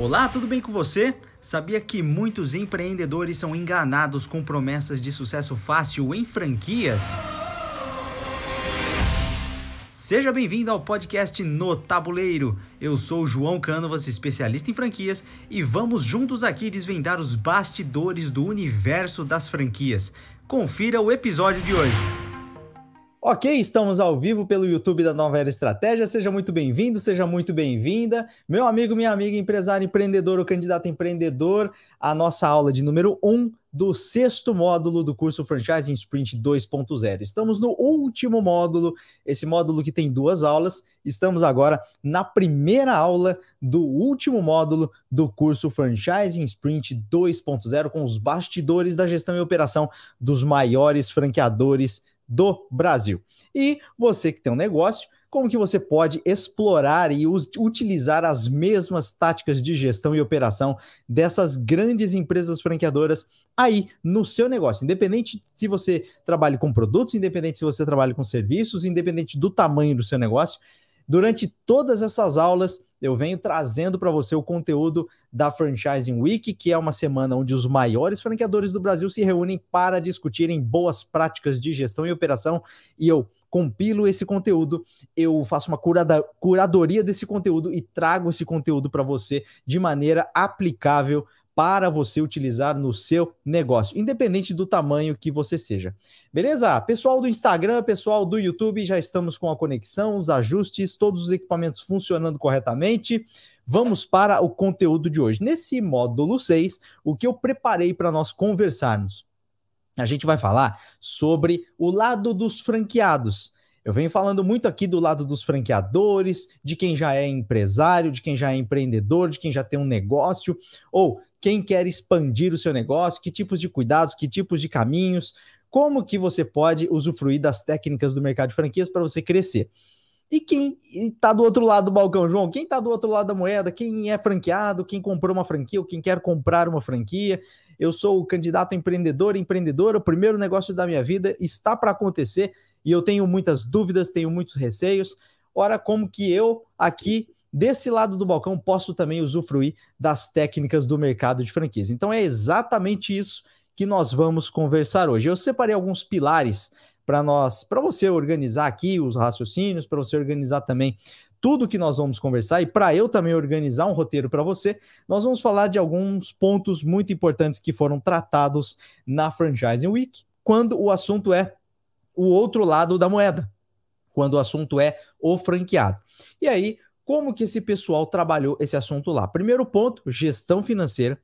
Olá, tudo bem com você? Sabia que muitos empreendedores são enganados com promessas de sucesso fácil em franquias? Seja bem-vindo ao podcast No Tabuleiro. Eu sou João Cânovas, especialista em franquias, e vamos juntos aqui desvendar os bastidores do universo das franquias. Confira o episódio de hoje. Ok, estamos ao vivo pelo YouTube da Nova Era Estratégia. Seja muito bem-vindo, seja muito bem-vinda. Meu amigo, minha amiga, empresário, empreendedor ou candidato empreendedor, a nossa aula de número 1 um do sexto módulo do curso Franchising Sprint 2.0. Estamos no último módulo, esse módulo que tem duas aulas. Estamos agora na primeira aula do último módulo do curso Franchising Sprint 2.0 com os bastidores da gestão e operação dos maiores franqueadores do Brasil. E você que tem um negócio, como que você pode explorar e utilizar as mesmas táticas de gestão e operação dessas grandes empresas franqueadoras aí no seu negócio, independente se você trabalha com produtos, independente se você trabalha com serviços, independente do tamanho do seu negócio, Durante todas essas aulas, eu venho trazendo para você o conteúdo da Franchising Week, que é uma semana onde os maiores franqueadores do Brasil se reúnem para discutirem boas práticas de gestão e operação, e eu compilo esse conteúdo, eu faço uma curada, curadoria desse conteúdo e trago esse conteúdo para você de maneira aplicável para você utilizar no seu negócio, independente do tamanho que você seja. Beleza? Pessoal do Instagram, pessoal do YouTube, já estamos com a conexão, os ajustes, todos os equipamentos funcionando corretamente. Vamos para o conteúdo de hoje. Nesse módulo 6, o que eu preparei para nós conversarmos? A gente vai falar sobre o lado dos franqueados. Eu venho falando muito aqui do lado dos franqueadores, de quem já é empresário, de quem já é empreendedor, de quem já tem um negócio, ou quem quer expandir o seu negócio, que tipos de cuidados, que tipos de caminhos, como que você pode usufruir das técnicas do mercado de franquias para você crescer. E quem está do outro lado do balcão, João? Quem está do outro lado da moeda? Quem é franqueado? Quem comprou uma franquia ou quem quer comprar uma franquia? Eu sou o candidato empreendedor, empreendedora, o primeiro negócio da minha vida está para acontecer e eu tenho muitas dúvidas, tenho muitos receios. Ora, como que eu aqui desse lado do balcão posso também usufruir das técnicas do mercado de franquias. Então é exatamente isso que nós vamos conversar hoje. Eu separei alguns pilares para nós, para você organizar aqui os raciocínios, para você organizar também tudo que nós vamos conversar e para eu também organizar um roteiro para você, nós vamos falar de alguns pontos muito importantes que foram tratados na Franchising Week, quando o assunto é o outro lado da moeda, quando o assunto é o franqueado. E aí, como que esse pessoal trabalhou esse assunto lá? Primeiro ponto, gestão financeira.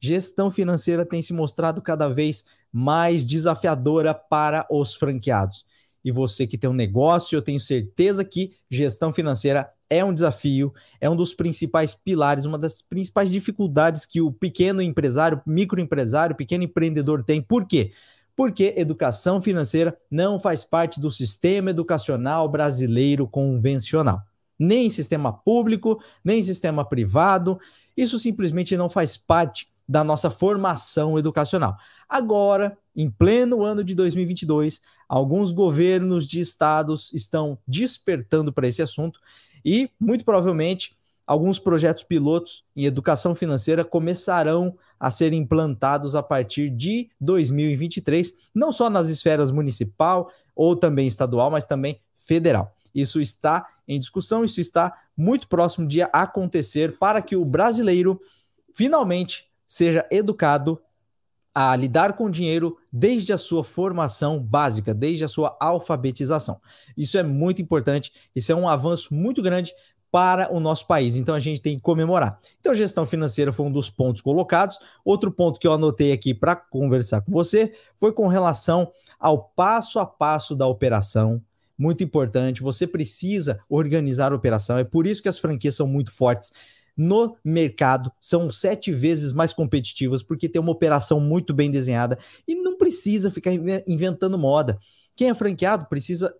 Gestão financeira tem se mostrado cada vez mais desafiadora para os franqueados. E você que tem um negócio, eu tenho certeza que gestão financeira é um desafio, é um dos principais pilares, uma das principais dificuldades que o pequeno empresário, microempresário, pequeno empreendedor tem. Por quê? Porque educação financeira não faz parte do sistema educacional brasileiro convencional nem sistema público, nem sistema privado. Isso simplesmente não faz parte da nossa formação educacional. Agora, em pleno ano de 2022, alguns governos de estados estão despertando para esse assunto e, muito provavelmente, alguns projetos pilotos em educação financeira começarão a ser implantados a partir de 2023, não só nas esferas municipal ou também estadual, mas também federal. Isso está em discussão, isso está muito próximo de acontecer para que o brasileiro finalmente seja educado a lidar com dinheiro desde a sua formação básica, desde a sua alfabetização. Isso é muito importante, isso é um avanço muito grande para o nosso país. Então a gente tem que comemorar. Então, gestão financeira foi um dos pontos colocados. Outro ponto que eu anotei aqui para conversar com você foi com relação ao passo a passo da operação, muito importante. Você precisa organizar a operação. É por isso que as franquias são muito fortes no mercado, são sete vezes mais competitivas, porque tem uma operação muito bem desenhada e não precisa ficar inventando moda. Quem é franqueado precisa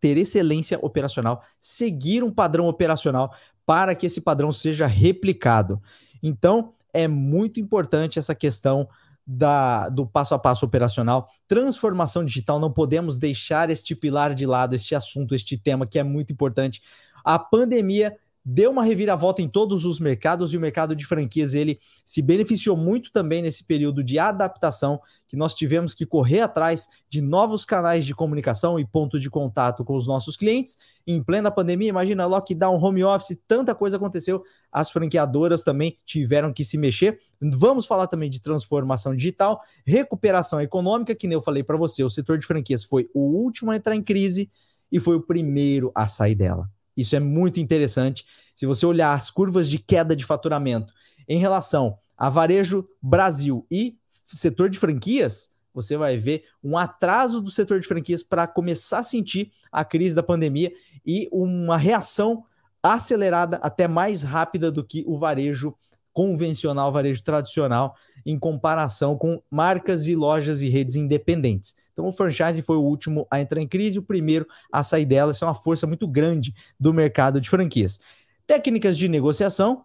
ter excelência operacional, seguir um padrão operacional para que esse padrão seja replicado. Então, é muito importante essa questão da, do passo a passo operacional. Transformação digital, não podemos deixar este pilar de lado, este assunto, este tema que é muito importante. A pandemia deu uma reviravolta em todos os mercados e o mercado de franquias ele se beneficiou muito também nesse período de adaptação que nós tivemos que correr atrás de novos canais de comunicação e pontos de contato com os nossos clientes. Em plena pandemia, imagina lockdown, home office, tanta coisa aconteceu, as franqueadoras também tiveram que se mexer. Vamos falar também de transformação digital, recuperação econômica, que nem eu falei para você, o setor de franquias foi o último a entrar em crise e foi o primeiro a sair dela. Isso é muito interessante. Se você olhar as curvas de queda de faturamento em relação a varejo Brasil e setor de franquias, você vai ver um atraso do setor de franquias para começar a sentir a crise da pandemia e uma reação acelerada até mais rápida do que o varejo convencional, varejo tradicional, em comparação com marcas e lojas e redes independentes. Então, o franchise foi o último a entrar em crise, o primeiro a sair dela. Isso é uma força muito grande do mercado de franquias. Técnicas de negociação.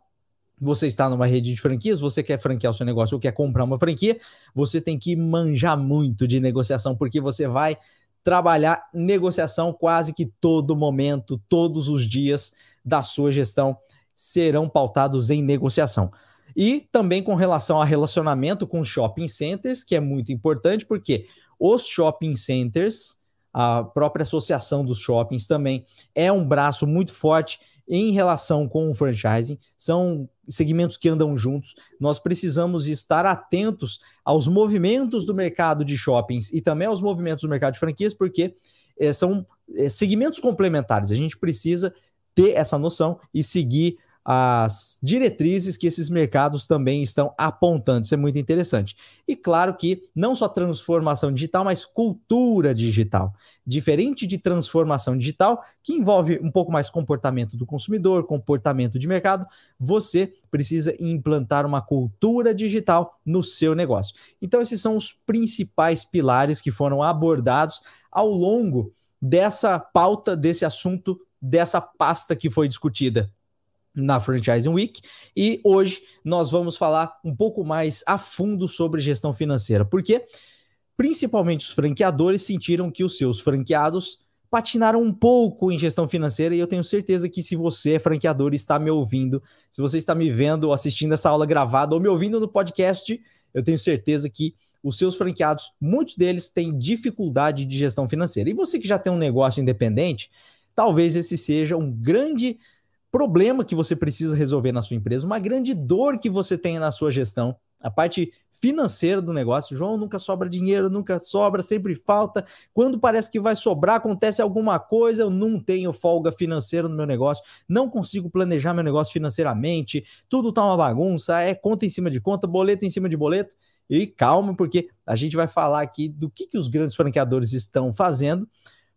Você está numa rede de franquias, você quer franquear o seu negócio ou quer comprar uma franquia, você tem que manjar muito de negociação, porque você vai trabalhar negociação quase que todo momento, todos os dias da sua gestão serão pautados em negociação. E também com relação a relacionamento com shopping centers, que é muito importante, porque os shopping centers, a própria associação dos shoppings também é um braço muito forte em relação com o franchising, são segmentos que andam juntos. Nós precisamos estar atentos aos movimentos do mercado de shoppings e também aos movimentos do mercado de franquias, porque é, são é, segmentos complementares. A gente precisa ter essa noção e seguir as diretrizes que esses mercados também estão apontando. Isso é muito interessante. E claro que não só transformação digital, mas cultura digital. Diferente de transformação digital, que envolve um pouco mais comportamento do consumidor, comportamento de mercado, você precisa implantar uma cultura digital no seu negócio. Então, esses são os principais pilares que foram abordados ao longo dessa pauta, desse assunto, dessa pasta que foi discutida na Franchising Week e hoje nós vamos falar um pouco mais a fundo sobre gestão financeira, porque principalmente os franqueadores sentiram que os seus franqueados patinaram um pouco em gestão financeira e eu tenho certeza que se você é franqueador e está me ouvindo, se você está me vendo assistindo essa aula gravada ou me ouvindo no podcast, eu tenho certeza que os seus franqueados, muitos deles têm dificuldade de gestão financeira. E você que já tem um negócio independente, talvez esse seja um grande problema que você precisa resolver na sua empresa, uma grande dor que você tem na sua gestão, a parte financeira do negócio. João, nunca sobra dinheiro, nunca sobra, sempre falta. Quando parece que vai sobrar, acontece alguma coisa, eu não tenho folga financeira no meu negócio, não consigo planejar meu negócio financeiramente, tudo tá uma bagunça, é conta em cima de conta, boleto em cima de boleto. E calma, porque a gente vai falar aqui do que, que os grandes franqueadores estão fazendo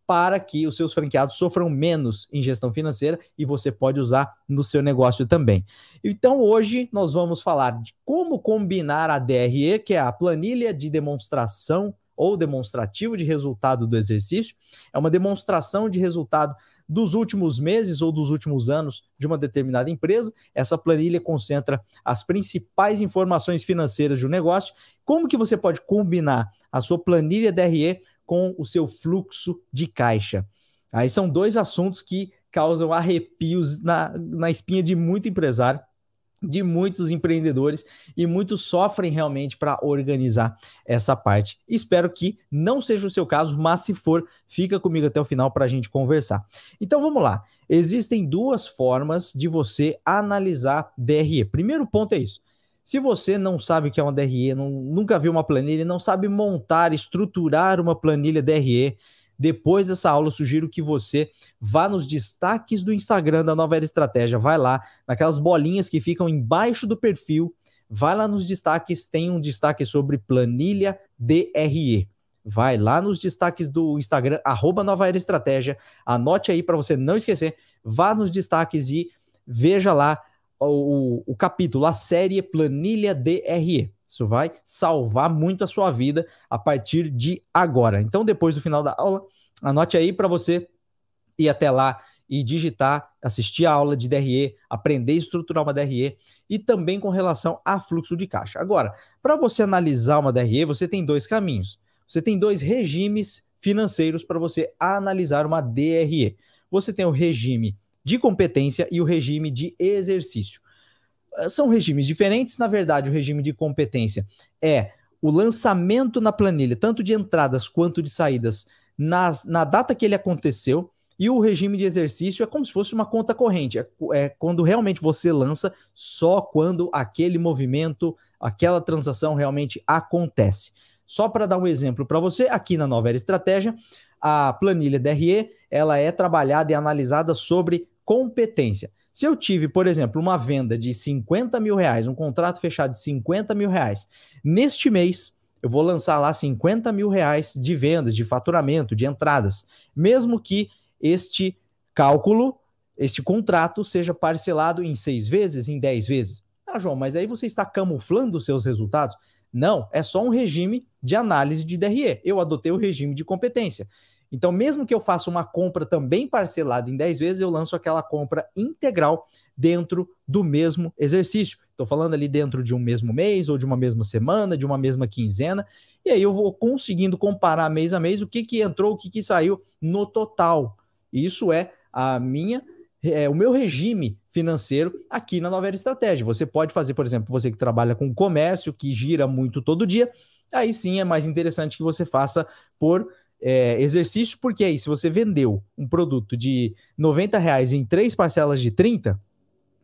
para que os seus franqueados sofram menos em gestão financeira e você pode usar no seu negócio também. Então, hoje nós vamos falar de como combinar a DRE, que é a planilha de demonstração ou demonstrativo de resultado do exercício. É uma demonstração de resultado dos últimos meses ou dos últimos anos de uma determinada empresa. Essa planilha concentra as principais informações financeiras de um negócio. Como que você pode combinar a sua planilha DRE com o seu fluxo de caixa. Aí são dois assuntos que causam arrepios na, na espinha de muito empresário, de muitos empreendedores e muitos sofrem realmente para organizar essa parte. Espero que não seja o seu caso, mas se for, fica comigo até o final para a gente conversar. Então vamos lá. Existem duas formas de você analisar DRE. Primeiro ponto é isso. Se você não sabe o que é uma DRE, não, nunca viu uma planilha, não sabe montar, estruturar uma planilha DRE, depois dessa aula, sugiro que você vá nos destaques do Instagram da Nova Era Estratégia. Vai lá, naquelas bolinhas que ficam embaixo do perfil. Vai lá nos destaques, tem um destaque sobre planilha DRE. vai lá nos destaques do Instagram, arroba Nova Era Estratégia, anote aí para você não esquecer, vá nos destaques e veja lá o, o, capítulo, a série Planilha DRE. Isso vai salvar muito a sua vida a partir de agora. Então, depois do final da aula, anote aí para você ir até lá e digitar, assistir a aula de DRE, aprender a estruturar uma DRE e também com relação a fluxo de caixa. Agora, para você analisar uma DRE, você tem dois caminhos. Você tem dois regimes financeiros para você analisar uma DRE. Você tem o regime de competência e o regime de exercício. Ah, são regimes diferentes, na verdade, o regime de competência é o lançamento na planilha, tanto de entradas quanto de saídas, nas, na data que ele aconteceu, e o regime de exercício é como se fosse uma conta corrente, é, é quando realmente você lança só quando aquele movimento, aquela transação realmente acontece. Só para dar um exemplo para você, aqui na Nova Era Estratégia, a planilha DRE ela é trabalhada e analisada sobre competência. Se eu tive, por exemplo, uma venda de 50 mil reais, um contrato fechado de 50 mil reais, neste mês eu vou lançar lá 50 mil reais de vendas, de faturamento, de entradas, mesmo que este cálculo, este contrato seja parcelado em seis vezes, em dez vezes. Ah, João, mas aí você está camuflando os seus resultados? Não, é só um regime de análise de DRE. Eu adotei o regime de competência. Então, mesmo que eu faça uma compra também parcelada em 10 vezes, eu lanço aquela compra integral dentro do mesmo exercício. Estou falando ali dentro de um mesmo mês, ou de uma mesma semana, de uma mesma quinzena, e aí eu vou conseguindo comparar mês a mês o que, que entrou, o que, que saiu no total. Isso é a minha é, o meu regime financeiro aqui na Nova Era Estratégia. Você pode fazer, por exemplo, você que trabalha com comércio, que gira muito todo dia, aí sim é mais interessante que você faça por é, exercício, porque aí se você vendeu um produto de 90 reais em três parcelas de 30,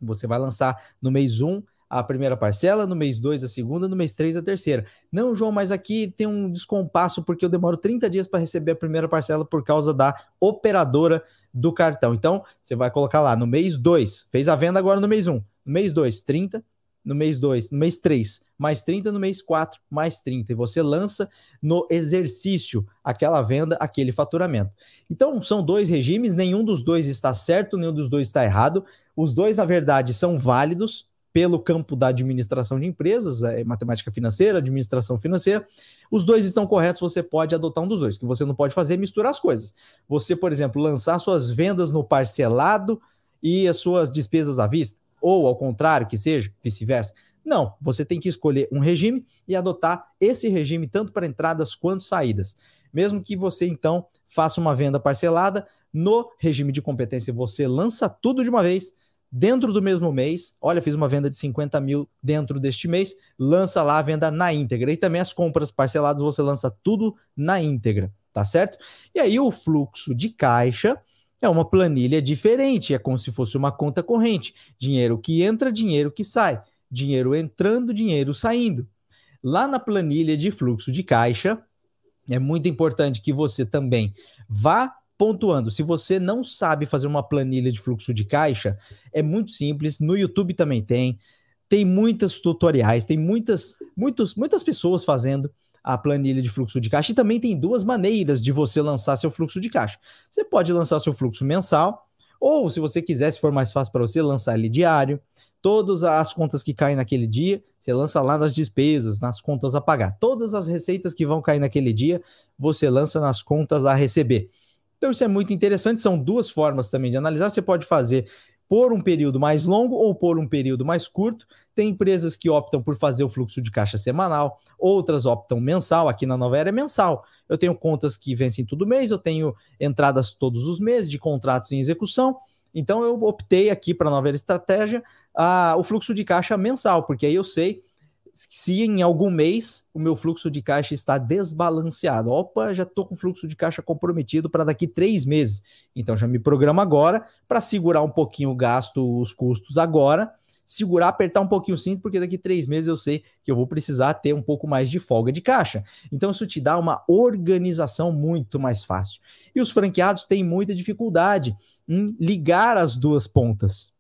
você vai lançar no mês 1 a primeira parcela, no mês 2 a segunda, no mês 3 a terceira. Não, João, mas aqui tem um descompasso porque eu demoro 30 dias para receber a primeira parcela por causa da operadora do cartão. Então, você vai colocar lá no mês 2, fez a venda agora no mês 1, um. no mês 2, 30, no mês 2, no mês 3, mais 30 no mês 4, mais 30. E você lança no exercício aquela venda, aquele faturamento. Então, são dois regimes, nenhum dos dois está certo, nenhum dos dois está errado. Os dois, na verdade, são válidos, pelo campo da administração de empresas, é, matemática financeira, administração financeira. Os dois estão corretos, você pode adotar um dos dois. O que você não pode fazer é misturar as coisas. Você, por exemplo, lançar suas vendas no parcelado e as suas despesas à vista, ou ao contrário, que seja, vice-versa. Não, você tem que escolher um regime e adotar esse regime tanto para entradas quanto saídas. Mesmo que você então faça uma venda parcelada, no regime de competência você lança tudo de uma vez dentro do mesmo mês, olha, fiz uma venda de 50 mil dentro deste mês, lança lá a venda na íntegra. E também as compras parceladas você lança tudo na íntegra, tá certo? E aí o fluxo de caixa é uma planilha diferente, é como se fosse uma conta corrente. Dinheiro que entra, dinheiro que sai. Dinheiro entrando, dinheiro saindo. Lá na planilha de fluxo de caixa, é muito importante que você também vá pontuando, se você não sabe fazer uma planilha de fluxo de caixa, é muito simples. No YouTube também tem. Tem muitos tutoriais, tem muitas, muitos, muitas pessoas fazendo a planilha de fluxo de caixa e também tem duas maneiras de você lançar seu fluxo de caixa. Você pode lançar seu fluxo mensal, ou se você quiser, se for mais fácil para você, lançar ele diário. Todas as contas que caem naquele dia, você lança lá nas despesas, nas contas a pagar. Todas as receitas que vão cair naquele dia, você lança nas contas a receber. Então, isso é muito interessante. São duas formas também de analisar. Você pode fazer por um período mais longo ou por um período mais curto. Tem empresas que optam por fazer o fluxo de caixa semanal, outras optam mensal. Aqui na Nova Era é mensal. Eu tenho contas que vencem todo mês, eu tenho entradas todos os meses de contratos em execução. Então, eu optei aqui para a Nova Era Estratégia a, o fluxo de caixa mensal, porque aí eu sei se em algum mês o meu fluxo de caixa está desbalanceado. Opa, já estou com fluxo de caixa comprometido para daqui três meses. Então já me programa agora para segurar um pouquinho o gasto, os custos agora, segurar, apertar um pouquinho o cinto, porque daqui três meses eu sei que eu vou precisar ter um pouco mais de folga de caixa. Então isso te dá uma organização muito mais fácil. E os franqueados têm muita dificuldade em ligar as duas pontas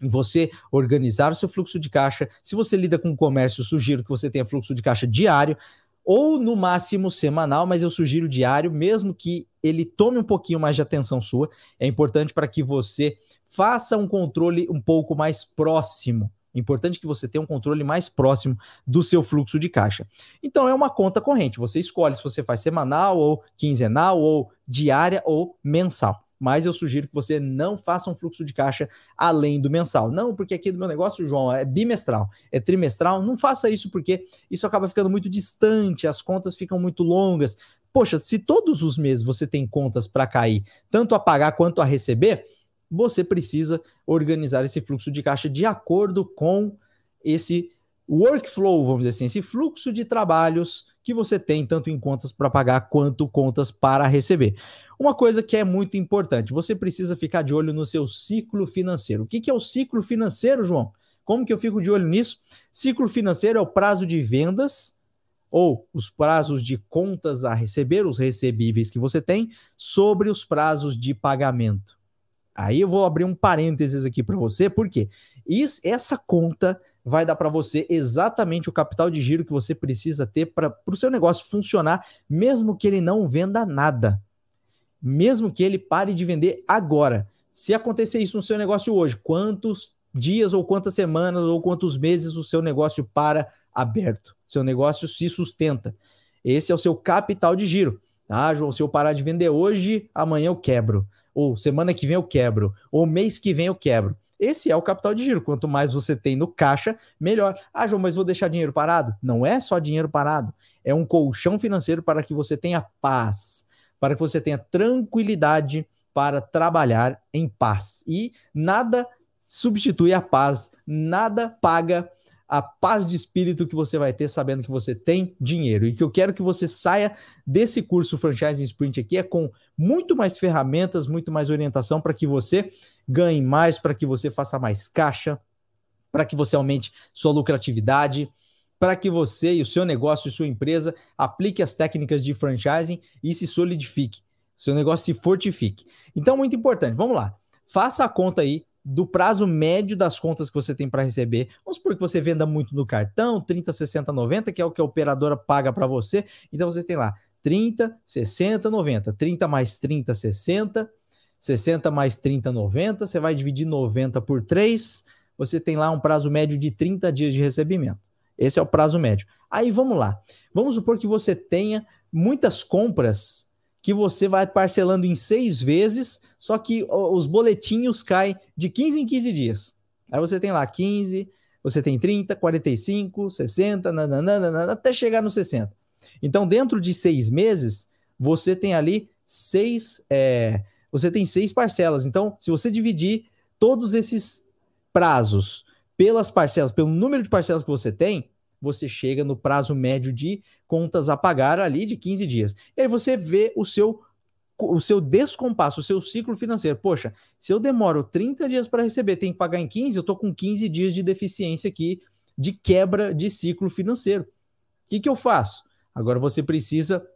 você organizar o seu fluxo de caixa. Se você lida com comércio, sugiro que você tenha fluxo de caixa diário. ou no máximo semanal, mas eu sugiro diário, mesmo que ele tome um pouquinho mais de atenção sua. É importante para que você faça um controle um pouco mais próximo. Importante que você tenha um controle mais próximo do seu fluxo de caixa. Então é uma conta corrente. Você escolhe se você faz semanal ou quinzenal ou diária ou mensal mas eu sugiro que você não faça um fluxo de caixa além do mensal. Não, porque aqui do meu negócio, João, é bimestral, é trimestral. Não faça isso porque isso acaba ficando muito distante, as contas ficam muito longas. Poxa, se todos os meses você tem contas para cair, tanto a pagar quanto a receber, você precisa organizar esse fluxo de caixa de acordo com esse workflow, vamos dizer assim, esse fluxo de trabalhos que você tem tanto em contas para pagar quanto contas para receber. Uma coisa que é muito importante, você precisa ficar de olho no seu ciclo financeiro. O que, que é o ciclo financeiro, João? Como que eu fico de olho nisso? Ciclo financeiro é o prazo de vendas ou os prazos de contas a receber, os recebíveis que você tem, sobre os prazos de pagamento. Aí eu vou abrir um parênteses aqui para você, porque isso, essa conta vai dar para você exatamente o capital de giro que você precisa ter para o seu negócio funcionar, mesmo que ele não venda nada mesmo que ele pare de vender agora. Se acontecer isso no seu negócio hoje, quantos dias ou quantas semanas ou quantos meses o seu negócio para aberto? Seu negócio se sustenta. Esse é o seu capital de giro. Ah, João, se eu parar de vender hoje, amanhã eu quebro. Ou semana que vem eu quebro. Ou mês que vem eu quebro. Esse é o capital de giro. Quanto mais você tem no caixa, melhor. Ah, João, mas vou deixar dinheiro parado? Não é só dinheiro parado. É um colchão financeiro para que você tenha paz para que você tenha tranquilidade para trabalhar em paz. E nada substitui a paz, nada paga a paz de espírito que você vai ter sabendo que você tem dinheiro. E que eu quero que você saia desse curso Franchising Sprint aqui é com muito mais ferramentas, muito mais orientação para que você ganhe mais, para que você faça mais caixa, para que você aumente sua lucratividade, para que você e o seu negócio e sua empresa aplique as técnicas de franchising e se solidifique, seu negócio se fortifique. Então, muito importante, vamos lá. Faça a conta aí do prazo médio das contas que você tem para receber. Vamos supor que você venda muito no cartão, 30, 60, 90, que é o que a operadora paga para você. Então você tem lá 30, 60, 90. 30 mais 30, 60. 60 mais 30, 90. Você vai dividir 90 por 3. Você tem lá um prazo médio de 30 dias de recebimento. Esse é o prazo médio. Aí vamos lá. Vamos supor que você tenha muitas compras que você vai parcelando em seis vezes, só que os boletinhos caem de 15 em 15 dias. Aí você tem lá 15, você tem 30, 45, 60, nananana, até chegar no 60. Então, dentro de seis meses, você tem ali seis, é, você tem seis parcelas. Então, se você dividir todos esses prazos pelas parcelas, pelo número de parcelas que você tem, você chega no prazo médio de contas a pagar ali de 15 dias. E aí você vê o seu o seu descompasso, o seu ciclo financeiro. Poxa, se eu demoro 30 dias para receber, tem que pagar em 15, eu tô com 15 dias de deficiência aqui de quebra de ciclo financeiro. O que, que eu faço? Agora você precisa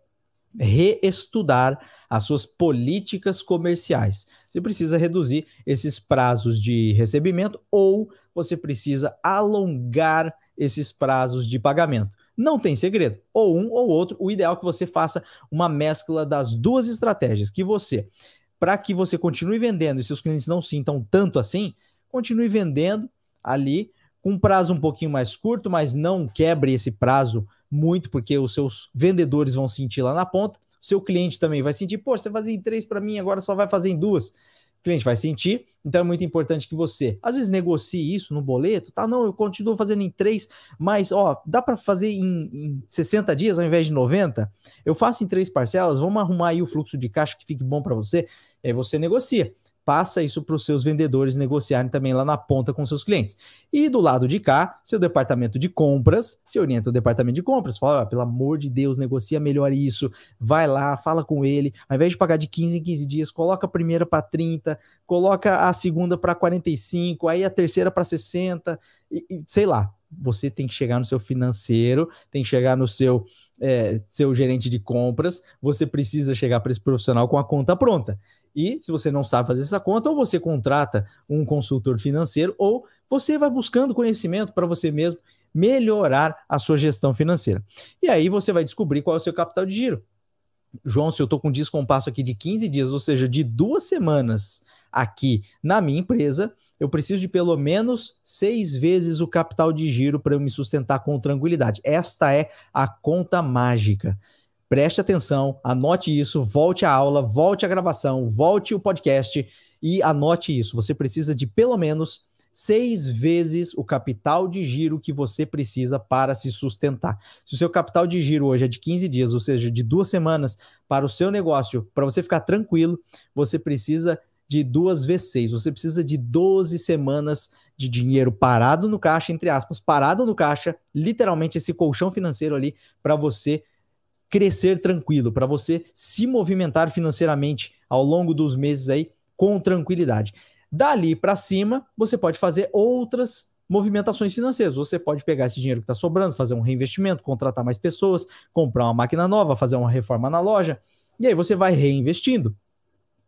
reestudar as suas políticas comerciais. Você precisa reduzir esses prazos de recebimento ou você precisa alongar esses prazos de pagamento. Não tem segredo, ou um ou outro. O ideal é que você faça uma mescla das duas estratégias, que você, para que você continue vendendo e seus clientes não sintam tanto assim, continue vendendo ali com um prazo um pouquinho mais curto, mas não quebre esse prazo muito, porque os seus vendedores vão sentir lá na ponta. Seu cliente também vai sentir, pô, você fazia em três para mim, agora só vai fazer em duas. O cliente vai sentir, então é muito importante que você, às vezes, negocie isso no boleto, tá? Não, eu continuo fazendo em três, mas, ó, dá para fazer em, em 60 dias ao invés de 90? Eu faço em três parcelas, vamos arrumar aí o fluxo de caixa que fique bom para você, aí você negocia passa isso para os seus vendedores negociarem também lá na ponta com seus clientes. E do lado de cá, seu departamento de compras, se orienta o departamento de compras, fala, pelo amor de Deus, negocia melhor isso, vai lá, fala com ele, ao invés de pagar de 15 em 15 dias, coloca a primeira para 30, coloca a segunda para 45, aí a terceira para 60, e, e, sei lá, você tem que chegar no seu financeiro, tem que chegar no seu, é, seu gerente de compras, você precisa chegar para esse profissional com a conta pronta. E se você não sabe fazer essa conta, ou você contrata um consultor financeiro, ou você vai buscando conhecimento para você mesmo, melhorar a sua gestão financeira. E aí você vai descobrir qual é o seu capital de giro. João, se eu estou com um descompasso aqui de 15 dias, ou seja, de duas semanas aqui na minha empresa, eu preciso de pelo menos seis vezes o capital de giro para eu me sustentar com tranquilidade. Esta é a conta mágica. Preste atenção, anote isso, volte à aula, volte à gravação, volte o podcast e anote isso. Você precisa de pelo menos seis vezes o capital de giro que você precisa para se sustentar. Se o seu capital de giro hoje é de 15 dias, ou seja, de duas semanas, para o seu negócio, para você ficar tranquilo, você precisa de duas vezes seis. Você precisa de 12 semanas de dinheiro parado no caixa, entre aspas, parado no caixa, literalmente esse colchão financeiro ali para você crescer tranquilo, para você se movimentar financeiramente ao longo dos meses aí com tranquilidade. Dali para cima, você pode fazer outras movimentações financeiras. Você pode pegar esse dinheiro que está sobrando, fazer um reinvestimento, contratar mais pessoas, comprar uma máquina nova, fazer uma reforma na loja, e aí você vai reinvestindo.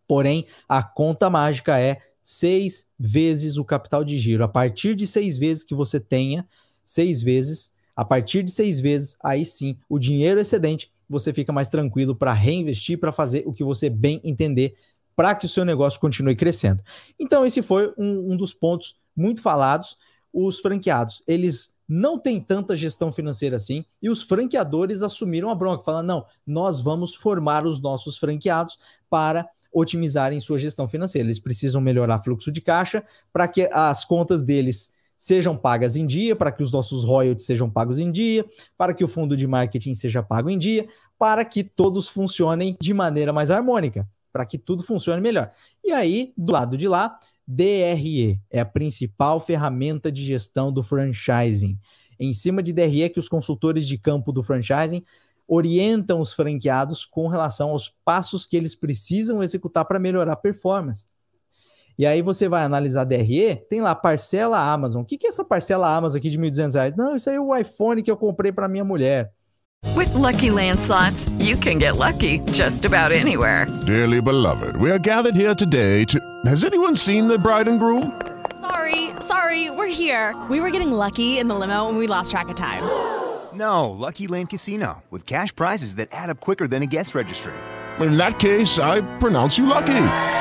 Porém, a conta mágica é seis vezes o capital de giro. A partir de seis vezes que você tenha, seis vezes, a partir de seis vezes, aí sim, o dinheiro excedente, você fica mais tranquilo para reinvestir, para fazer o que você bem entender, para que o seu negócio continue crescendo. Então, esse foi um, um dos pontos muito falados. Os franqueados, eles não têm tanta gestão financeira assim, e os franqueadores assumiram a bronca, falando: não, nós vamos formar os nossos franqueados para otimizarem sua gestão financeira. Eles precisam melhorar fluxo de caixa para que as contas deles sejam pagas em dia, para que os nossos royalties sejam pagos em dia, para que o fundo de marketing seja pago em dia, para que todos funcionem de maneira mais harmônica, para que tudo funcione melhor. E aí, do lado de lá, DRE é a principal ferramenta de gestão do franchising. Em cima de DRE que os consultores de campo do franchising orientam os franqueados com relação aos passos que eles precisam executar para melhorar a performance. E aí você vai analisar a DRE, tem lá parcela Amazon. O que, que é essa parcela Amazon aqui de R$ 1.200? Não, isso aí é o iPhone que eu comprei para minha mulher. With lucky landslots, you can get lucky just about anywhere. Dearly beloved, we are gathered here today to. Has anyone seen the bride and groom? Sorry, sorry, we're here. We were getting lucky in the limo and we lost track of time. No, Lucky Land Casino, with cash prizes that add up quicker than a guest registry. In that case, I pronounce you lucky.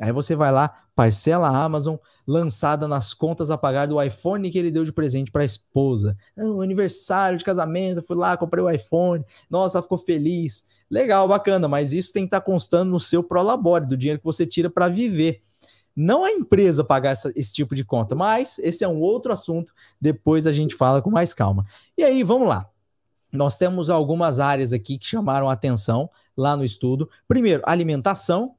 Aí você vai lá, parcela Amazon, lançada nas contas a pagar do iPhone que ele deu de presente para a esposa. Ah, o aniversário de casamento, fui lá, comprei o iPhone. Nossa, ela ficou feliz. Legal, bacana, mas isso tem que estar tá constando no seu prolabore, do dinheiro que você tira para viver. Não a empresa pagar essa, esse tipo de conta, mas esse é um outro assunto. Depois a gente fala com mais calma. E aí, vamos lá. Nós temos algumas áreas aqui que chamaram a atenção lá no estudo. Primeiro, alimentação.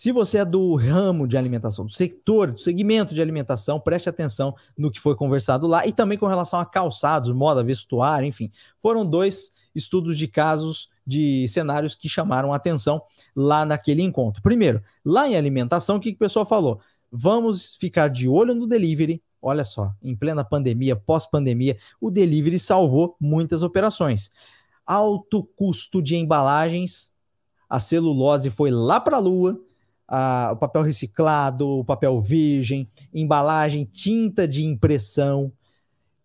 Se você é do ramo de alimentação, do setor, do segmento de alimentação, preste atenção no que foi conversado lá e também com relação a calçados, moda, vestuário, enfim. Foram dois estudos de casos de cenários que chamaram atenção lá naquele encontro. Primeiro, lá em alimentação, o que, que o pessoal falou? Vamos ficar de olho no delivery. Olha só, em plena pandemia, pós-pandemia, o delivery salvou muitas operações. Alto custo de embalagens, a celulose foi lá para a lua, o papel reciclado, o papel virgem, embalagem, tinta de impressão.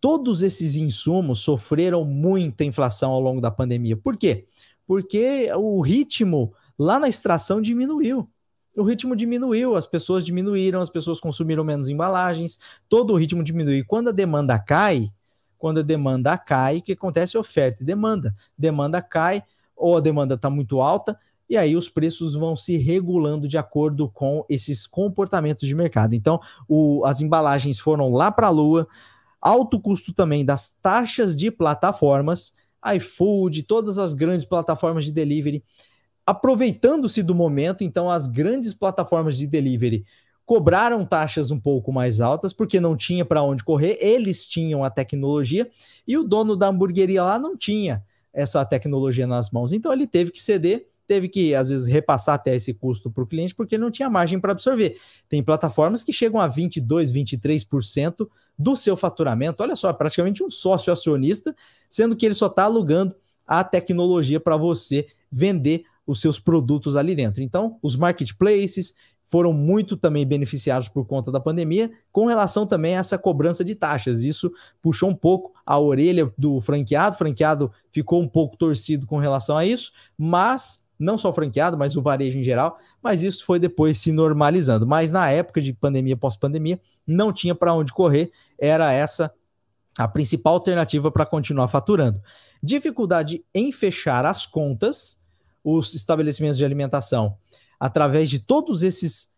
Todos esses insumos sofreram muita inflação ao longo da pandemia. Por quê? Porque o ritmo lá na extração diminuiu. O ritmo diminuiu, as pessoas diminuíram, as pessoas consumiram menos embalagens, todo o ritmo diminuiu. E quando a demanda cai, quando a demanda cai, o que acontece? Oferta e demanda. Demanda cai, ou a demanda está muito alta, e aí os preços vão se regulando de acordo com esses comportamentos de mercado. Então, o, as embalagens foram lá para a lua, alto custo também das taxas de plataformas, iFood, todas as grandes plataformas de delivery, aproveitando-se do momento, então as grandes plataformas de delivery cobraram taxas um pouco mais altas porque não tinha para onde correr, eles tinham a tecnologia e o dono da hamburgueria lá não tinha essa tecnologia nas mãos. Então ele teve que ceder, teve que às vezes repassar até esse custo para o cliente porque não tinha margem para absorver. Tem plataformas que chegam a 22, 23% do seu faturamento. Olha só, praticamente um sócio acionista, sendo que ele só está alugando a tecnologia para você vender os seus produtos ali dentro. Então, os marketplaces foram muito também beneficiados por conta da pandemia, com relação também a essa cobrança de taxas. Isso puxou um pouco a orelha do franqueado, o franqueado ficou um pouco torcido com relação a isso, mas não só franqueado, mas o varejo em geral, mas isso foi depois se normalizando. Mas na época de pandemia, pós-pandemia, não tinha para onde correr, era essa a principal alternativa para continuar faturando. Dificuldade em fechar as contas, os estabelecimentos de alimentação através de todos esses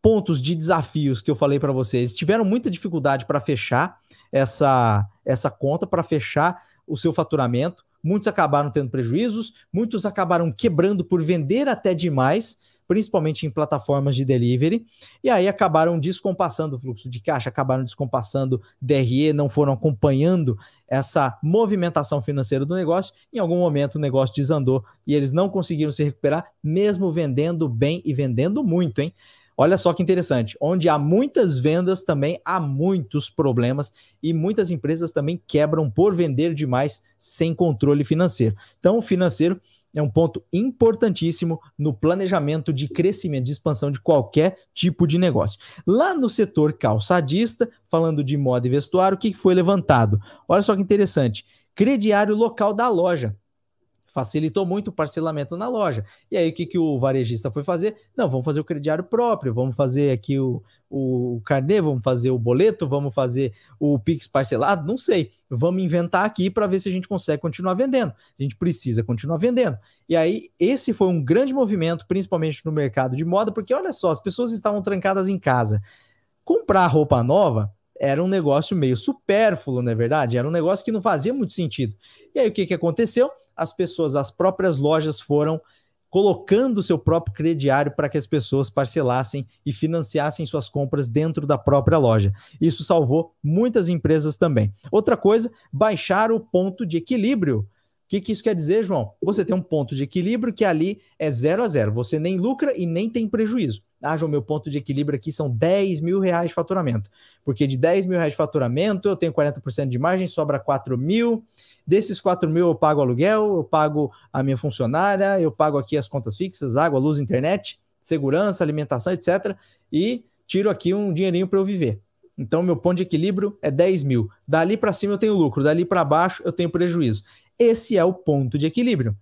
pontos de desafios que eu falei para vocês, tiveram muita dificuldade para fechar essa, essa conta, para fechar o seu faturamento. Muitos acabaram tendo prejuízos, muitos acabaram quebrando por vender até demais principalmente em plataformas de delivery, e aí acabaram descompassando o fluxo de caixa, acabaram descompassando DRE, não foram acompanhando essa movimentação financeira do negócio. Em algum momento o negócio desandou e eles não conseguiram se recuperar, mesmo vendendo bem e vendendo muito, hein? Olha só que interessante, onde há muitas vendas também há muitos problemas e muitas empresas também quebram por vender demais sem controle financeiro. Então, o financeiro é um ponto importantíssimo no planejamento de crescimento, de expansão de qualquer tipo de negócio. Lá no setor calçadista, falando de moda e vestuário, o que foi levantado? Olha só que interessante: crediário local da loja facilitou muito o parcelamento na loja. E aí, o que, que o varejista foi fazer? Não, vamos fazer o crediário próprio, vamos fazer aqui o, o carnê, vamos fazer o boleto, vamos fazer o Pix parcelado, não sei. Vamos inventar aqui para ver se a gente consegue continuar vendendo. A gente precisa continuar vendendo. E aí, esse foi um grande movimento, principalmente no mercado de moda, porque olha só, as pessoas estavam trancadas em casa. Comprar roupa nova era um negócio meio supérfluo, não é verdade? Era um negócio que não fazia muito sentido. E aí, o que, que aconteceu? As pessoas, as próprias lojas foram colocando seu próprio crediário para que as pessoas parcelassem e financiassem suas compras dentro da própria loja. Isso salvou muitas empresas também. Outra coisa, baixar o ponto de equilíbrio. O que, que isso quer dizer, João? Você tem um ponto de equilíbrio que ali é zero a zero. Você nem lucra e nem tem prejuízo. Ah, João, meu ponto de equilíbrio aqui são 10 mil reais de faturamento. Porque de 10 mil reais de faturamento, eu tenho 40% de margem, sobra 4 mil. Desses 4 mil eu pago aluguel, eu pago a minha funcionária, eu pago aqui as contas fixas, água, luz, internet, segurança, alimentação, etc. E tiro aqui um dinheirinho para eu viver. Então, meu ponto de equilíbrio é 10 mil. Dali para cima eu tenho lucro, dali para baixo eu tenho prejuízo. Esse é o ponto de equilíbrio.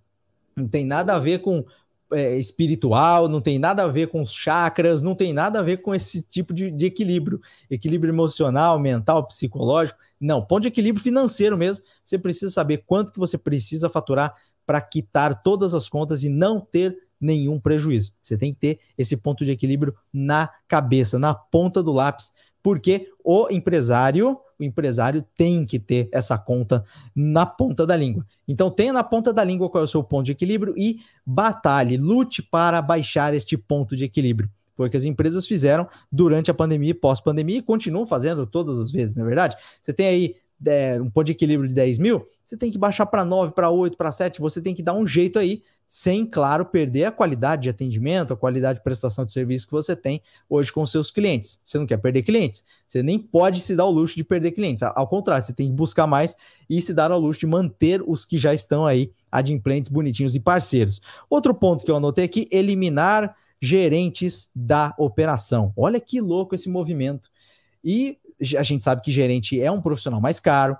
Não tem nada a ver com é, espiritual, não tem nada a ver com os chakras, não tem nada a ver com esse tipo de, de equilíbrio. Equilíbrio emocional, mental, psicológico. Não, ponto de equilíbrio financeiro mesmo. Você precisa saber quanto que você precisa faturar para quitar todas as contas e não ter nenhum prejuízo. Você tem que ter esse ponto de equilíbrio na cabeça, na ponta do lápis, porque o empresário o empresário tem que ter essa conta na ponta da língua. Então, tenha na ponta da língua qual é o seu ponto de equilíbrio e batalhe, lute para baixar este ponto de equilíbrio. Foi o que as empresas fizeram durante a pandemia e pós-pandemia e continuam fazendo todas as vezes, não é verdade? Você tem aí é, um ponto de equilíbrio de 10 mil, você tem que baixar para 9, para 8, para 7, você tem que dar um jeito aí sem, claro, perder a qualidade de atendimento, a qualidade de prestação de serviço que você tem hoje com seus clientes. Você não quer perder clientes, você nem pode se dar o luxo de perder clientes. Ao contrário, você tem que buscar mais e se dar ao luxo de manter os que já estão aí adimplentes, bonitinhos e parceiros. Outro ponto que eu anotei aqui: eliminar gerentes da operação. Olha que louco esse movimento. E a gente sabe que gerente é um profissional mais caro,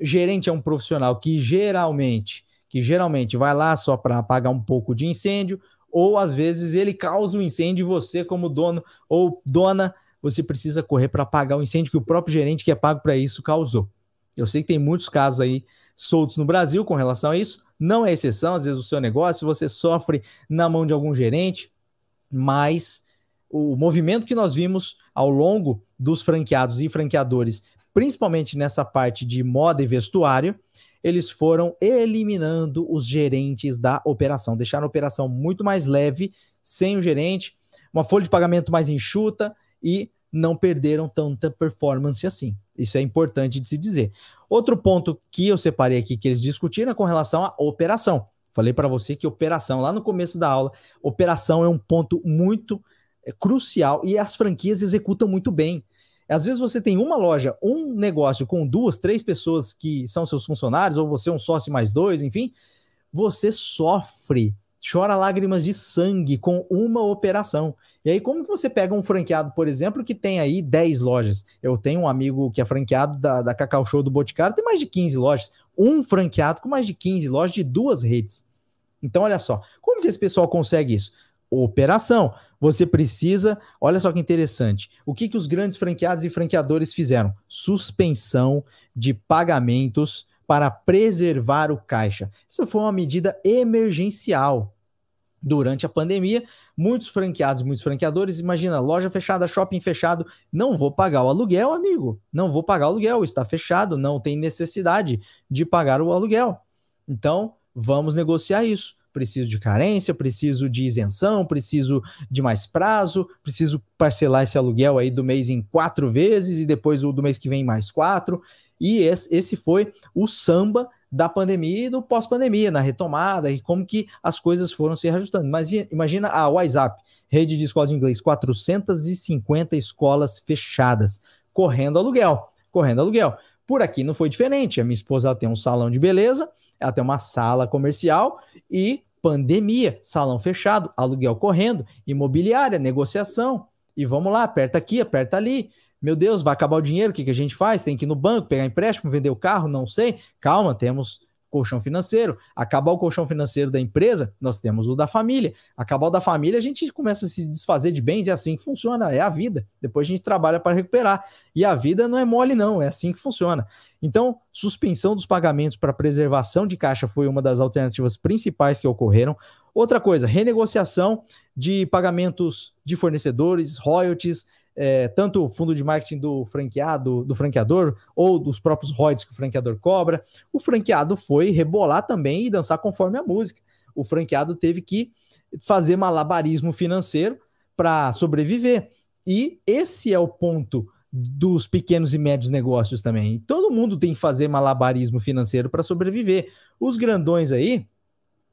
gerente é um profissional que geralmente que geralmente vai lá só para apagar um pouco de incêndio, ou às vezes ele causa um incêndio e você, como dono ou dona, você precisa correr para apagar o incêndio que o próprio gerente que é pago para isso causou. Eu sei que tem muitos casos aí soltos no Brasil com relação a isso, não é exceção, às vezes o seu negócio você sofre na mão de algum gerente, mas o movimento que nós vimos ao longo dos franqueados e franqueadores, principalmente nessa parte de moda e vestuário, eles foram eliminando os gerentes da operação, deixaram a operação muito mais leve, sem o gerente, uma folha de pagamento mais enxuta e não perderam tanta performance assim. Isso é importante de se dizer. Outro ponto que eu separei aqui que eles discutiram é com relação à operação. Falei para você que operação, lá no começo da aula, operação é um ponto muito é, crucial e as franquias executam muito bem. Às vezes você tem uma loja, um negócio com duas, três pessoas que são seus funcionários, ou você é um sócio mais dois, enfim, você sofre, chora lágrimas de sangue com uma operação. E aí, como que você pega um franqueado, por exemplo, que tem aí 10 lojas? Eu tenho um amigo que é franqueado da, da Cacau Show do Boticário, tem mais de 15 lojas. Um franqueado com mais de 15 lojas de duas redes. Então, olha só, como que esse pessoal consegue isso? Operação você precisa. Olha só que interessante. O que, que os grandes franqueados e franqueadores fizeram? Suspensão de pagamentos para preservar o caixa. Isso foi uma medida emergencial. Durante a pandemia, muitos franqueados, muitos franqueadores, imagina, loja fechada, shopping fechado, não vou pagar o aluguel, amigo. Não vou pagar o aluguel, está fechado, não tem necessidade de pagar o aluguel. Então, vamos negociar isso preciso de carência, preciso de isenção, preciso de mais prazo, preciso parcelar esse aluguel aí do mês em quatro vezes e depois o do mês que vem mais quatro. E esse, foi o samba da pandemia e do pós-pandemia, na retomada e como que as coisas foram se reajustando. Mas imagina a WhatsApp, rede de escola de inglês, 450 escolas fechadas, correndo aluguel, correndo aluguel. Por aqui não foi diferente. A minha esposa tem um salão de beleza, ela tem uma sala comercial e pandemia, salão fechado, aluguel correndo, imobiliária, negociação. E vamos lá, aperta aqui, aperta ali. Meu Deus, vai acabar o dinheiro, o que, que a gente faz? Tem que ir no banco, pegar empréstimo, vender o carro, não sei. Calma, temos colchão financeiro. Acabar o colchão financeiro da empresa, nós temos o da família. Acabar o da família, a gente começa a se desfazer de bens, é assim que funciona, é a vida. Depois a gente trabalha para recuperar. E a vida não é mole, não, é assim que funciona. Então, suspensão dos pagamentos para preservação de caixa foi uma das alternativas principais que ocorreram. Outra coisa, renegociação de pagamentos de fornecedores, royalties, é, tanto o fundo de marketing do franqueado, do franqueador, ou dos próprios royalties que o franqueador cobra. O franqueado foi rebolar também e dançar conforme a música. O franqueado teve que fazer malabarismo financeiro para sobreviver. E esse é o ponto dos pequenos e médios negócios também. Todo mundo tem que fazer malabarismo financeiro para sobreviver. Os grandões aí,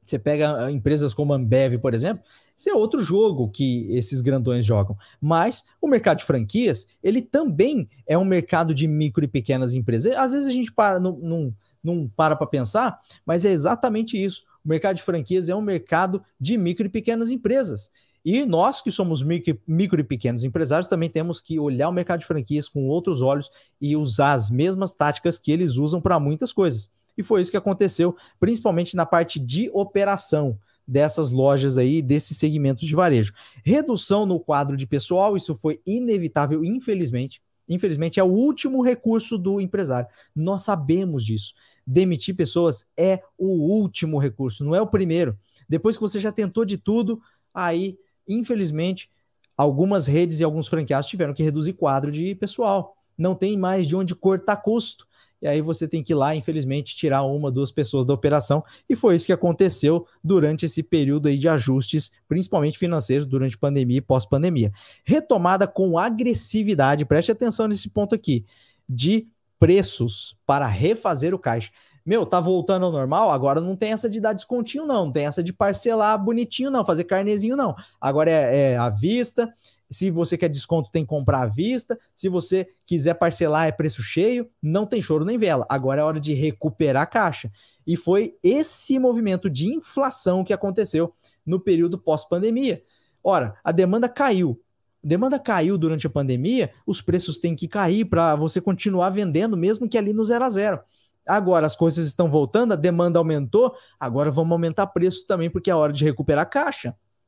você pega ah, empresas como a Ambev, por exemplo, isso é outro jogo que esses grandões jogam. Mas o mercado de franquias, ele também é um mercado de micro e pequenas empresas. Às vezes a gente para, não, não, não para para pensar, mas é exatamente isso. O mercado de franquias é um mercado de micro e pequenas empresas. E nós que somos micro, micro, e pequenos empresários também temos que olhar o mercado de franquias com outros olhos e usar as mesmas táticas que eles usam para muitas coisas. E foi isso que aconteceu, principalmente na parte de operação dessas lojas aí, desses segmentos de varejo. Redução no quadro de pessoal, isso foi inevitável, infelizmente. Infelizmente, é o último recurso do empresário. Nós sabemos disso. Demitir pessoas é o último recurso, não é o primeiro. Depois que você já tentou de tudo, aí, infelizmente, algumas redes e alguns franqueados tiveram que reduzir quadro de pessoal. Não tem mais de onde cortar custo e aí você tem que ir lá, infelizmente, tirar uma, duas pessoas da operação, e foi isso que aconteceu durante esse período aí de ajustes, principalmente financeiros, durante pandemia e pós-pandemia. Retomada com agressividade, preste atenção nesse ponto aqui, de preços para refazer o caixa. Meu, tá voltando ao normal, agora não tem essa de dar descontinho, não, não tem essa de parcelar bonitinho, não, fazer carnezinho, não. Agora é, é à vista, se você quer desconto, tem que comprar à vista. Se você quiser parcelar, é preço cheio. Não tem choro nem vela. Agora é hora de recuperar a caixa. E foi esse movimento de inflação que aconteceu no período pós-pandemia. Ora, a demanda caiu. Demanda caiu durante a pandemia, os preços têm que cair para você continuar vendendo, mesmo que ali no zero a zero. Agora as coisas estão voltando, a demanda aumentou, agora vamos aumentar preço também, porque é hora de recuperar a caixa.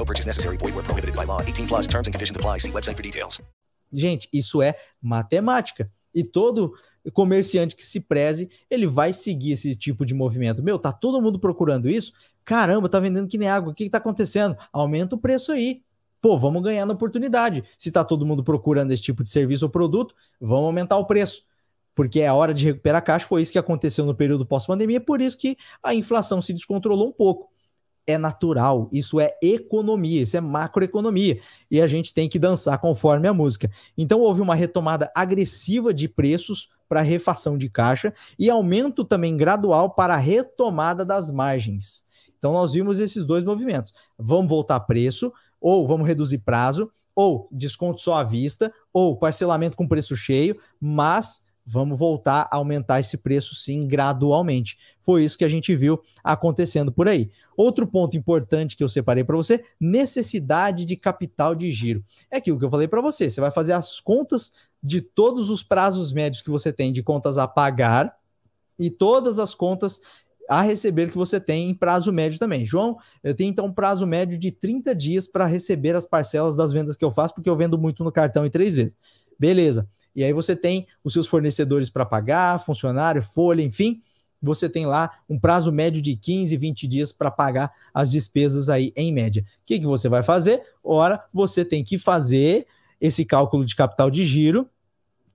No purchase necessary. Void where prohibited by law. 18 plus terms and conditions apply. See website for details. Gente, isso é matemática. E todo comerciante que se preze, ele vai seguir esse tipo de movimento. Meu, tá todo mundo procurando isso? Caramba, tá vendendo que nem água. O que, que tá acontecendo? Aumenta o preço aí. Pô, vamos ganhar na oportunidade. Se tá todo mundo procurando esse tipo de serviço ou produto, vamos aumentar o preço. Porque é a hora de recuperar a caixa. Foi isso que aconteceu no período pós-pandemia, por isso que a inflação se descontrolou um pouco é natural, isso é economia, isso é macroeconomia, e a gente tem que dançar conforme a música. Então houve uma retomada agressiva de preços para refação de caixa e aumento também gradual para a retomada das margens. Então nós vimos esses dois movimentos. Vamos voltar preço, ou vamos reduzir prazo, ou desconto só à vista, ou parcelamento com preço cheio, mas vamos voltar a aumentar esse preço sim gradualmente. Foi isso que a gente viu acontecendo por aí. Outro ponto importante que eu separei para você, necessidade de capital de giro. É aquilo que eu falei para você, você vai fazer as contas de todos os prazos médios que você tem de contas a pagar e todas as contas a receber que você tem em prazo médio também. João, eu tenho então um prazo médio de 30 dias para receber as parcelas das vendas que eu faço, porque eu vendo muito no cartão em três vezes. Beleza. E aí você tem os seus fornecedores para pagar, funcionário, folha, enfim. Você tem lá um prazo médio de 15, 20 dias para pagar as despesas aí em média. O que, que você vai fazer? Ora, você tem que fazer esse cálculo de capital de giro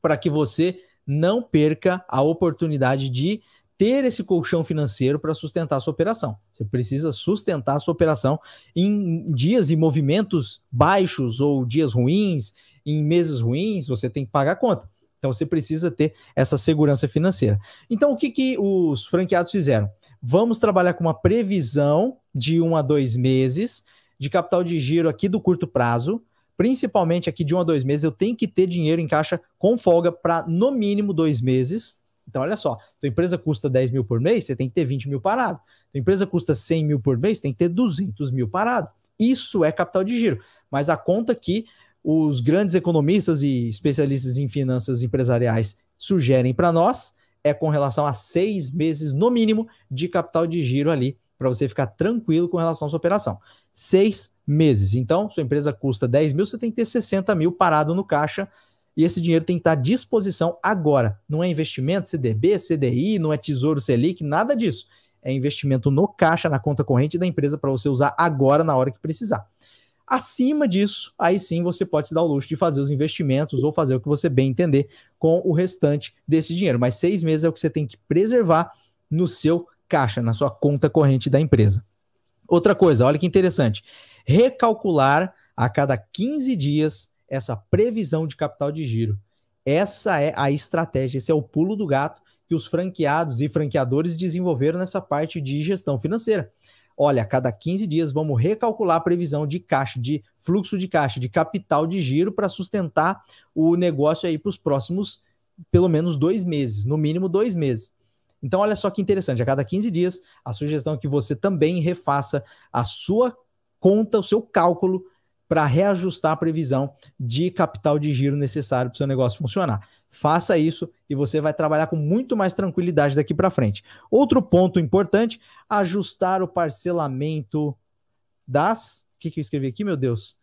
para que você não perca a oportunidade de ter esse colchão financeiro para sustentar a sua operação. Você precisa sustentar a sua operação em dias e movimentos baixos ou dias ruins, em meses ruins, você tem que pagar a conta. Então você precisa ter essa segurança financeira. Então o que, que os franqueados fizeram? Vamos trabalhar com uma previsão de um a dois meses de capital de giro aqui do curto prazo, principalmente aqui de um a dois meses. Eu tenho que ter dinheiro em caixa com folga para no mínimo dois meses. Então, olha só, tua empresa custa 10 mil por mês, você tem que ter 20 mil parado. Tua empresa custa 100 mil por mês, tem que ter 200 mil parado. Isso é capital de giro. Mas a conta que os grandes economistas e especialistas em finanças empresariais sugerem para nós é com relação a seis meses, no mínimo, de capital de giro ali, para você ficar tranquilo com relação à sua operação. Seis meses. Então, sua empresa custa 10 mil, você tem que ter 60 mil parado no caixa e esse dinheiro tem que estar à disposição agora. Não é investimento, CDB, CDI, não é Tesouro Selic, nada disso. É investimento no caixa, na conta corrente da empresa para você usar agora, na hora que precisar. Acima disso, aí sim você pode se dar o luxo de fazer os investimentos ou fazer o que você bem entender com o restante desse dinheiro. Mas seis meses é o que você tem que preservar no seu caixa, na sua conta corrente da empresa. Outra coisa, olha que interessante: recalcular a cada 15 dias essa previsão de capital de giro. Essa é a estratégia, esse é o pulo do gato que os franqueados e franqueadores desenvolveram nessa parte de gestão financeira olha, a cada 15 dias vamos recalcular a previsão de caixa, de fluxo de caixa, de capital de giro para sustentar o negócio aí para os próximos pelo menos dois meses, no mínimo dois meses. Então, olha só que interessante, a cada 15 dias, a sugestão é que você também refaça a sua conta, o seu cálculo para reajustar a previsão de capital de giro necessário para o seu negócio funcionar. Faça isso e você vai trabalhar com muito mais tranquilidade daqui para frente. Outro ponto importante: ajustar o parcelamento das. O que, que eu escrevi aqui, meu Deus?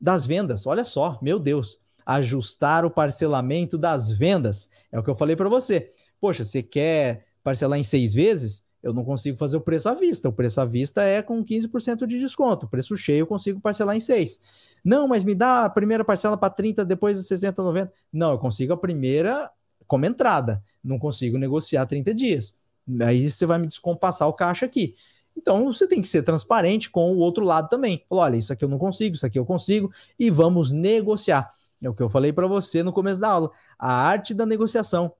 Das vendas. Olha só, meu Deus. Ajustar o parcelamento das vendas. É o que eu falei para você. Poxa, você quer parcelar em seis vezes? Eu não consigo fazer o preço à vista. O preço à vista é com 15% de desconto. O preço cheio eu consigo parcelar em seis. Não, mas me dá a primeira parcela para 30, depois a 60, 90. Não, eu consigo a primeira como entrada. Não consigo negociar 30 dias. Aí você vai me descompassar o caixa aqui. Então você tem que ser transparente com o outro lado também. Olha, isso aqui eu não consigo, isso aqui eu consigo, e vamos negociar. É o que eu falei para você no começo da aula. A arte da negociação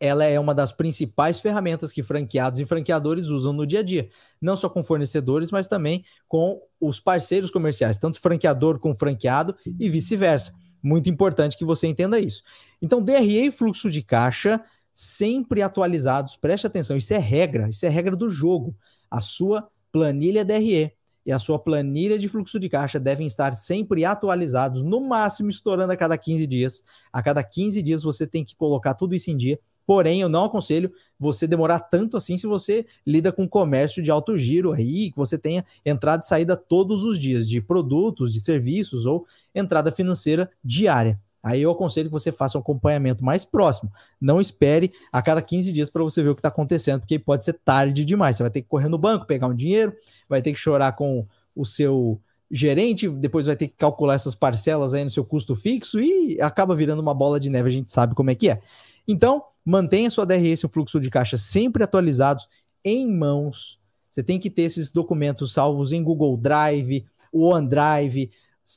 ela é uma das principais ferramentas que franqueados e franqueadores usam no dia a dia, não só com fornecedores, mas também com os parceiros comerciais, tanto franqueador com franqueado e vice-versa. Muito importante que você entenda isso. Então, DRE e fluxo de caixa sempre atualizados, preste atenção, isso é regra, isso é regra do jogo. A sua planilha DRE e a sua planilha de fluxo de caixa devem estar sempre atualizados, no máximo estourando a cada 15 dias. A cada 15 dias você tem que colocar tudo isso em dia Porém, eu não aconselho você demorar tanto assim se você lida com comércio de alto giro aí, que você tenha entrada e saída todos os dias de produtos, de serviços ou entrada financeira diária. Aí eu aconselho que você faça um acompanhamento mais próximo. Não espere a cada 15 dias para você ver o que está acontecendo, porque pode ser tarde demais. Você vai ter que correr no banco, pegar um dinheiro, vai ter que chorar com o seu gerente, depois vai ter que calcular essas parcelas aí no seu custo fixo e acaba virando uma bola de neve, a gente sabe como é que é. Então, mantenha sua DRS e o fluxo de caixa sempre atualizados em mãos. Você tem que ter esses documentos salvos em Google Drive, OneDrive,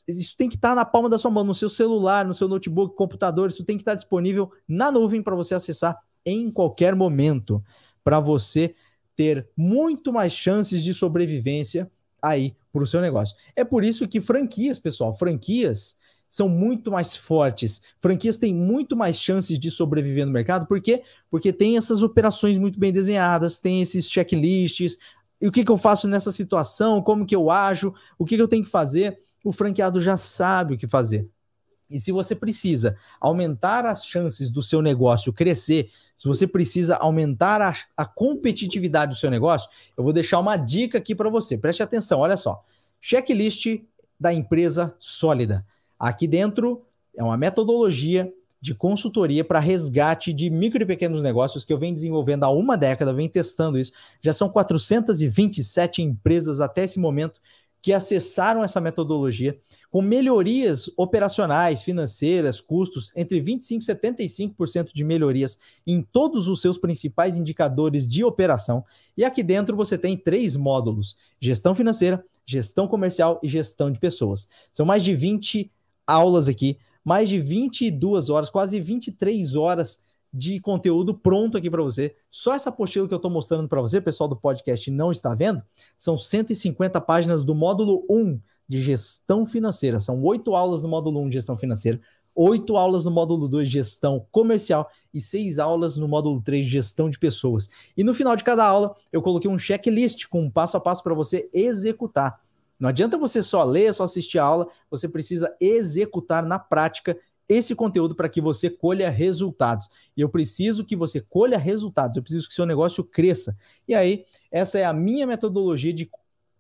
isso tem que estar na palma da sua mão, no seu celular, no seu notebook, computador, isso tem que estar disponível na nuvem para você acessar em qualquer momento, para você ter muito mais chances de sobrevivência aí para o seu negócio. É por isso que franquias, pessoal, franquias são muito mais fortes. Franquias têm muito mais chances de sobreviver no mercado, por quê? Porque tem essas operações muito bem desenhadas, tem esses checklists, e o que, que eu faço nessa situação, como que eu ajo, o que, que eu tenho que fazer o franqueado já sabe o que fazer. E se você precisa aumentar as chances do seu negócio crescer, se você precisa aumentar a, a competitividade do seu negócio, eu vou deixar uma dica aqui para você. Preste atenção, olha só. Checklist da empresa sólida. Aqui dentro é uma metodologia de consultoria para resgate de micro e pequenos negócios que eu venho desenvolvendo há uma década, venho testando isso. Já são 427 empresas até esse momento que acessaram essa metodologia com melhorias operacionais, financeiras, custos, entre 25% e 75% de melhorias em todos os seus principais indicadores de operação. E aqui dentro você tem três módulos: gestão financeira, gestão comercial e gestão de pessoas. São mais de 20 aulas aqui, mais de 22 horas, quase 23 horas de conteúdo pronto aqui para você. Só essa apostila que eu estou mostrando para você, pessoal do podcast não está vendo, são 150 páginas do módulo 1 de gestão financeira. São oito aulas no módulo 1 de gestão financeira, oito aulas no módulo 2 de gestão comercial e seis aulas no módulo 3 de gestão de pessoas. E no final de cada aula, eu coloquei um checklist com um passo a passo para você executar. Não adianta você só ler, só assistir a aula, você precisa executar na prática esse conteúdo para que você colha resultados. E eu preciso que você colha resultados, eu preciso que seu negócio cresça. E aí, essa é a minha metodologia de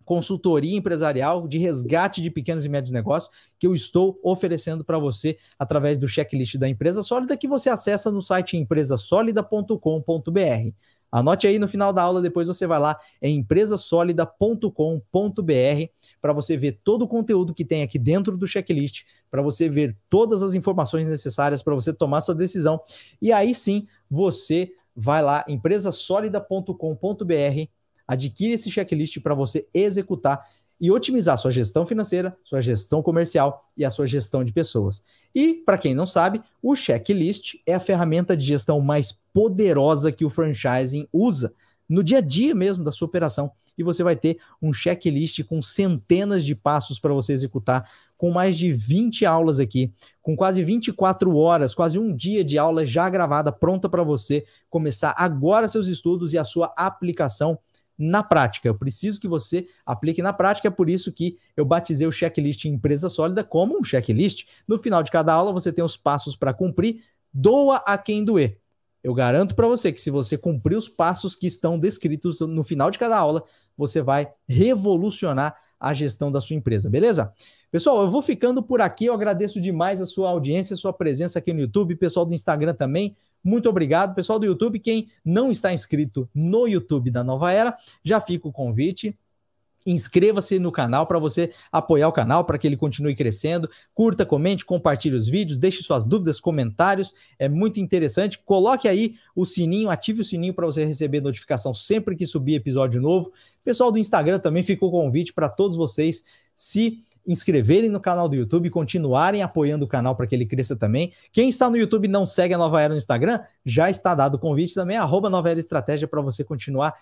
consultoria empresarial, de resgate de pequenos e médios negócios que eu estou oferecendo para você através do checklist da Empresa Sólida que você acessa no site empresasolida.com.br. Anote aí no final da aula, depois você vai lá em empresasolida.com.br para você ver todo o conteúdo que tem aqui dentro do checklist, para você ver todas as informações necessárias para você tomar sua decisão. E aí sim, você vai lá empresasolida.com.br, adquire esse checklist para você executar e otimizar sua gestão financeira, sua gestão comercial e a sua gestão de pessoas. E, para quem não sabe, o checklist é a ferramenta de gestão mais poderosa que o franchising usa no dia a dia mesmo da sua operação. E você vai ter um checklist com centenas de passos para você executar, com mais de 20 aulas aqui, com quase 24 horas, quase um dia de aula já gravada, pronta para você começar agora seus estudos e a sua aplicação na prática. Eu preciso que você aplique na prática, é por isso que eu batizei o checklist Empresa Sólida como um checklist. No final de cada aula você tem os passos para cumprir, doa a quem doer. Eu garanto para você que se você cumprir os passos que estão descritos no final de cada aula, você vai revolucionar a gestão da sua empresa, beleza? Pessoal, eu vou ficando por aqui. Eu agradeço demais a sua audiência, a sua presença aqui no YouTube, pessoal do Instagram também. Muito obrigado, pessoal do YouTube. Quem não está inscrito no YouTube da Nova Era, já fica o convite. Inscreva-se no canal para você apoiar o canal, para que ele continue crescendo. Curta, comente, compartilhe os vídeos, deixe suas dúvidas, comentários. É muito interessante. Coloque aí o sininho, ative o sininho para você receber notificação sempre que subir episódio novo. Pessoal do Instagram também ficou convite para todos vocês se inscreverem no canal do YouTube, continuarem apoiando o canal para que ele cresça também. Quem está no YouTube e não segue a Nova Era no Instagram, já está dado o convite também, arroba Nova Era Estratégia, para você continuar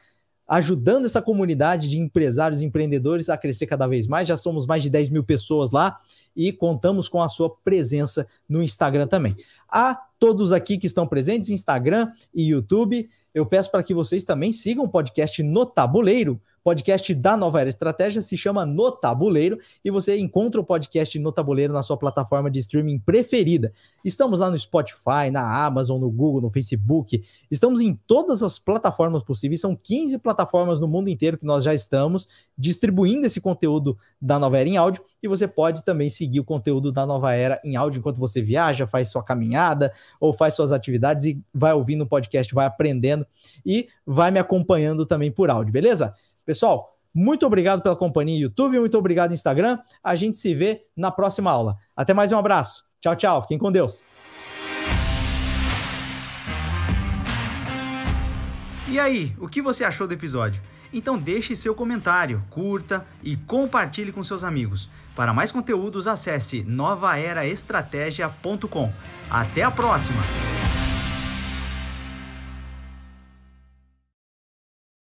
ajudando essa comunidade de empresários e empreendedores a crescer cada vez mais. Já somos mais de 10 mil pessoas lá e contamos com a sua presença no Instagram também. A todos aqui que estão presentes, Instagram e YouTube, eu peço para que vocês também sigam o podcast no Tabuleiro, podcast da Nova Era Estratégia se chama No Tabuleiro e você encontra o podcast No Tabuleiro na sua plataforma de streaming preferida. Estamos lá no Spotify, na Amazon, no Google, no Facebook. Estamos em todas as plataformas possíveis. São 15 plataformas no mundo inteiro que nós já estamos distribuindo esse conteúdo da Nova Era em áudio e você pode também seguir o conteúdo da Nova Era em áudio enquanto você viaja, faz sua caminhada ou faz suas atividades e vai ouvindo o podcast, vai aprendendo e vai me acompanhando também por áudio, beleza? Pessoal, muito obrigado pela companhia YouTube, muito obrigado Instagram. A gente se vê na próxima aula. Até mais um abraço. Tchau, tchau. Fiquem com Deus. E aí, o que você achou do episódio? Então deixe seu comentário, curta e compartilhe com seus amigos. Para mais conteúdos, acesse novaeraestratégia.com. Até a próxima!